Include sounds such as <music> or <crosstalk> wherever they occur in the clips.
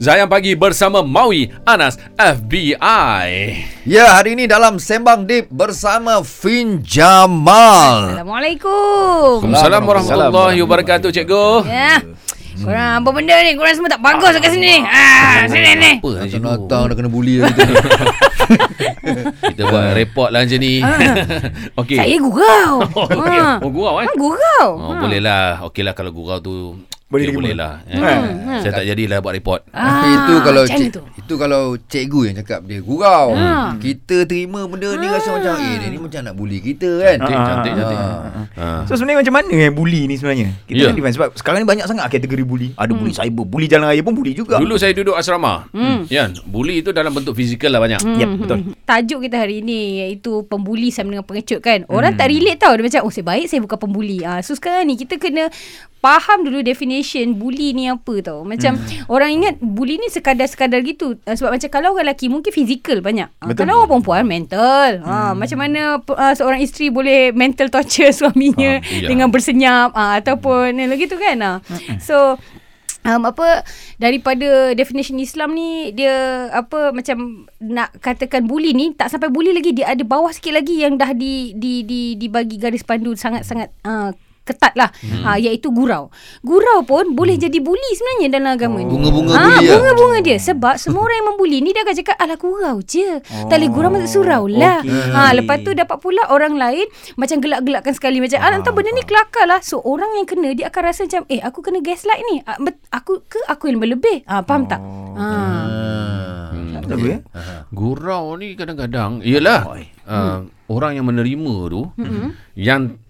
Zayan Pagi bersama Maui Anas FBI. Ya, hari ini dalam Sembang Deep bersama Fin Jamal. Assalamualaikum. Waalaikumsalam warahmatullahi wabarakatuh, cikgu. Ya. Korang apa benda ni? Korang semua tak bagus kat sini. Ah, sini ni. Apa lah, cikgu? Datang dah kena bully kita ni. <laughs> Kita buat report lah macam ni. <laughs> Okey. Saya gurau. Oh, <laughs> okey. Ha. Oh, gurau eh? Ha, gurau. Oh, boleh lah. Okey lah kalau gurau tu Boleh okay, diterima. boleh lah. Eh. Hmm, Saya tak jadilah buat report. Tapi Ah, itu kalau cik, mana tu? itu kalau cikgu yang cakap dia gurau. Ah. Kita terima benda ni rasa macam eh dia ni macam nak bully kita kan. Cantik, Ah, cantik, cantik. Ha. So sebenarnya macam mana eh bully ni sebenarnya? Kita Ya. yeah. defend sebab sekarang ni banyak sangat kategori bully. Ada bully cyber, bully jalan raya pun bully juga. Dulu saya duduk asrama. Hmm. Kan? Bully itu dalam bentuk fizikal lah banyak. Yep, betul. Tajuk kita hari ini iaitu pembuli sama dengan pengecut kan. Orang tak relate tau. Dia macam oh saya baik saya bukan pembuli. Ah so sekarang ni kita kena faham dulu definition bully ni apa tau. Macam orang ingat bully ni sekadar-sekadar gitu. Ah, sebab macam kalau orang lelaki mungkin fizikal banyak. Ah, Betul. kalau orang perempuan mental. Ah macam mana uh, seorang isteri boleh mental torture <laughs> suaminya Ah, iya. dengan bersenyap ah, ataupun yang gitu kan. Ah. So um, apa daripada definition Islam ni dia apa macam nak katakan bully ni tak sampai bully lagi dia ada bawah sikit lagi yang dah di di di dibagi garis pandu sangat-sangat uh, ketat lah. Hmm. ha, iaitu gurau. Gurau pun boleh jadi bully sebenarnya dalam agama ni. Bunga-bunga ha, bully lah. bunga-bunga dia. Sebab semua orang yang membuli ni dia akan cakap alah gurau je. Oh, tak boleh gurau masuk surau lah. Okey. ha, lepas tu dapat pula orang lain macam gelak-gelakkan sekali macam ah, entah benda ni kelakar lah. So orang yang kena dia akan rasa macam eh aku kena gaslight ni. Ah, aku ke aku yang berlebih ah, faham tak? Ha. Ah. Tak apa ya? Gurau ni kadang-kadang Yelah Oi. uh, Orang yang menerima tu Yang t-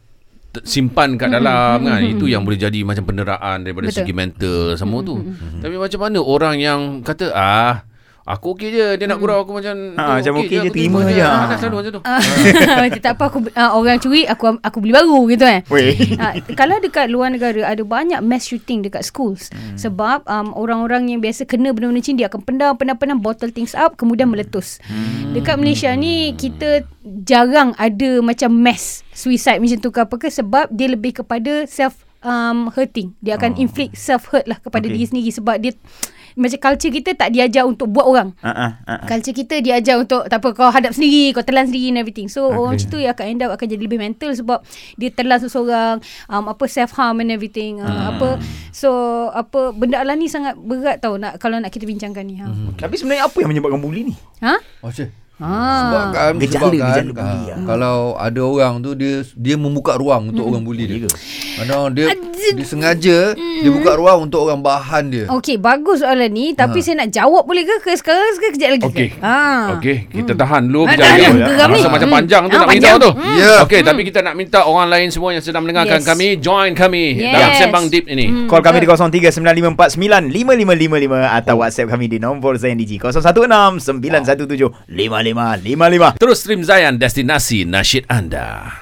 simpan kat dalam kan? Itu yang boleh jadi macam penderaan Daripada Betul. segi mental semua tu. Tapi macam mana orang yang kata Ah Aku okey je Dia nak gurau aku macam Ha, tu, macam okey je, aku terima je. Ada selalu macam tu Ah, <laughs> macam tak apa aku uh, orang curi aku aku beli baru gitu eh. Weh. Ah, kalau dekat luar negara ada banyak mass shooting dekat schools hmm. sebab um, orang-orang yang biasa kena benda-benda macam dia akan pendam pendam pendam bottle things up kemudian meletus. Hmm. Dekat Malaysia ni kita jarang ada macam mass suicide macam tu ke apa ke sebab dia lebih kepada self um, hurting. Dia akan oh. inflict self hurt lah kepada Okay. diri sendiri sebab dia macam culture kita tak diajar untuk buat orang. Ha ah. ha, ha. Culture kita diajar untuk tak apa kau hadap sendiri, kau telan sendiri and everything. So okay. orang Okay. macam tu yang akan end up akan jadi lebih mental sebab dia telan seseorang, um, apa self harm and everything. Uh, Hmm. apa so apa benda lah ni sangat berat tau nak kalau nak kita bincangkan ni. Ha. Hmm. Tapi sebenarnya apa yang menyebabkan bully ni? Ha? Oh, cik. Ha. Sebab kan, Gejala- sebab kan gejala bully ah, lah. kalau ada orang tu dia dia membuka ruang untuk orang bully dia. Ya ke? Kadang dia dia sengaja dia buka ruang untuk orang bahan dia. Okey, bagus soalan ni tapi saya nak jawab boleh ke ke sekarang ke kejap lagi? Okey. ke? Ha. Okey, kita tahan dulu Ah, kejap lagi. Rasa macam Hmm. panjang tu Ah, nak panjang. tu. Hmm. Ya. Okey, tapi kita nak minta orang lain semua yang sedang mendengarkan Yes. kami join kami Yes. dalam sembang deep ini. Hmm. Call kami di 0395495555 atau WhatsApp kami di nombor Zayan Digi 016 917 5555. Terus stream Zayan destinasi nasyid anda.